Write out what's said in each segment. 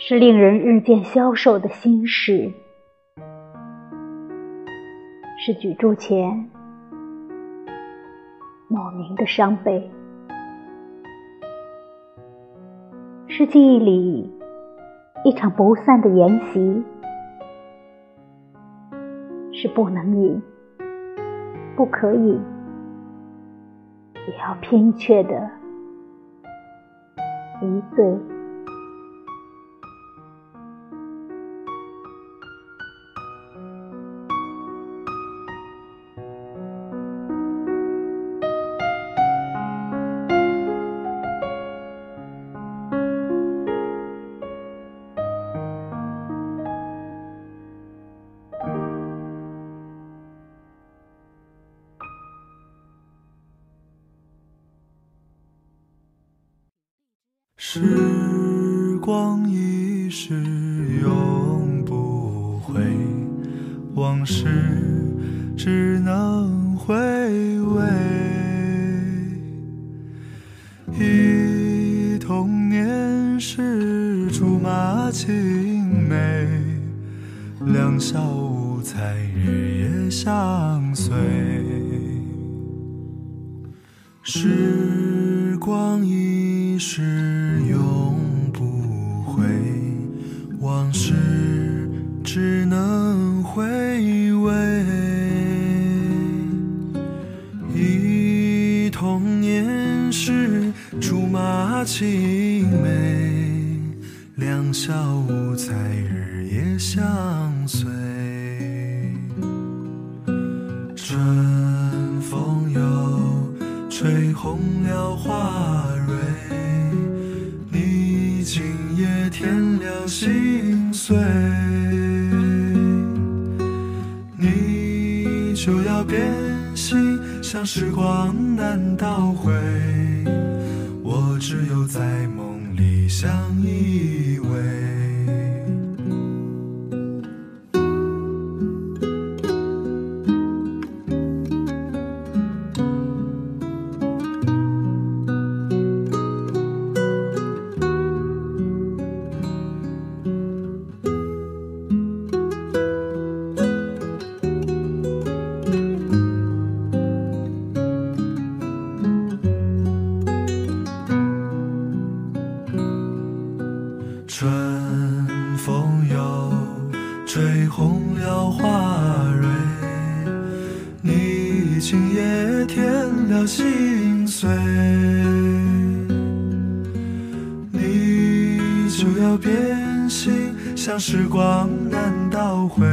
是令人日渐消瘦的心事，是举箸前莫名的伤悲，是记忆里一场不散的筵席，是不能饮、不可饮，也要拼却的一醉。时光一逝永不回，往事只能回味。忆童年时竹马青梅，两小无猜日夜相随。时光一逝。马青梅，两小无猜日夜相随。春风又吹红了花蕊，你今夜添了心。碎，你就要变心，像时光难倒回，只有在梦里相依偎。了心碎，你就要变心，像时光难倒回，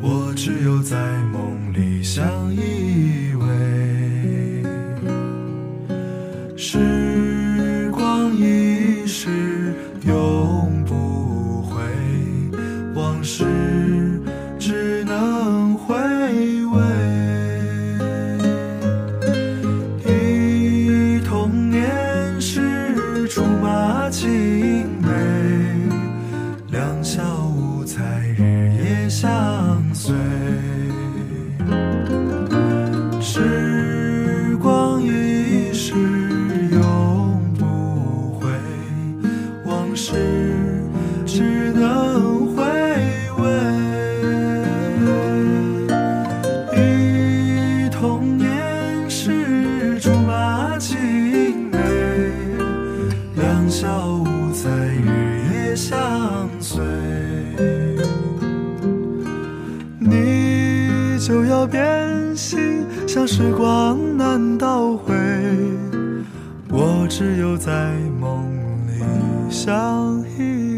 我只有在梦里相依偎。时光一逝永。不回，往事相随。时光一逝永不回，往事变心，像时光难倒回，我只有在梦里相依。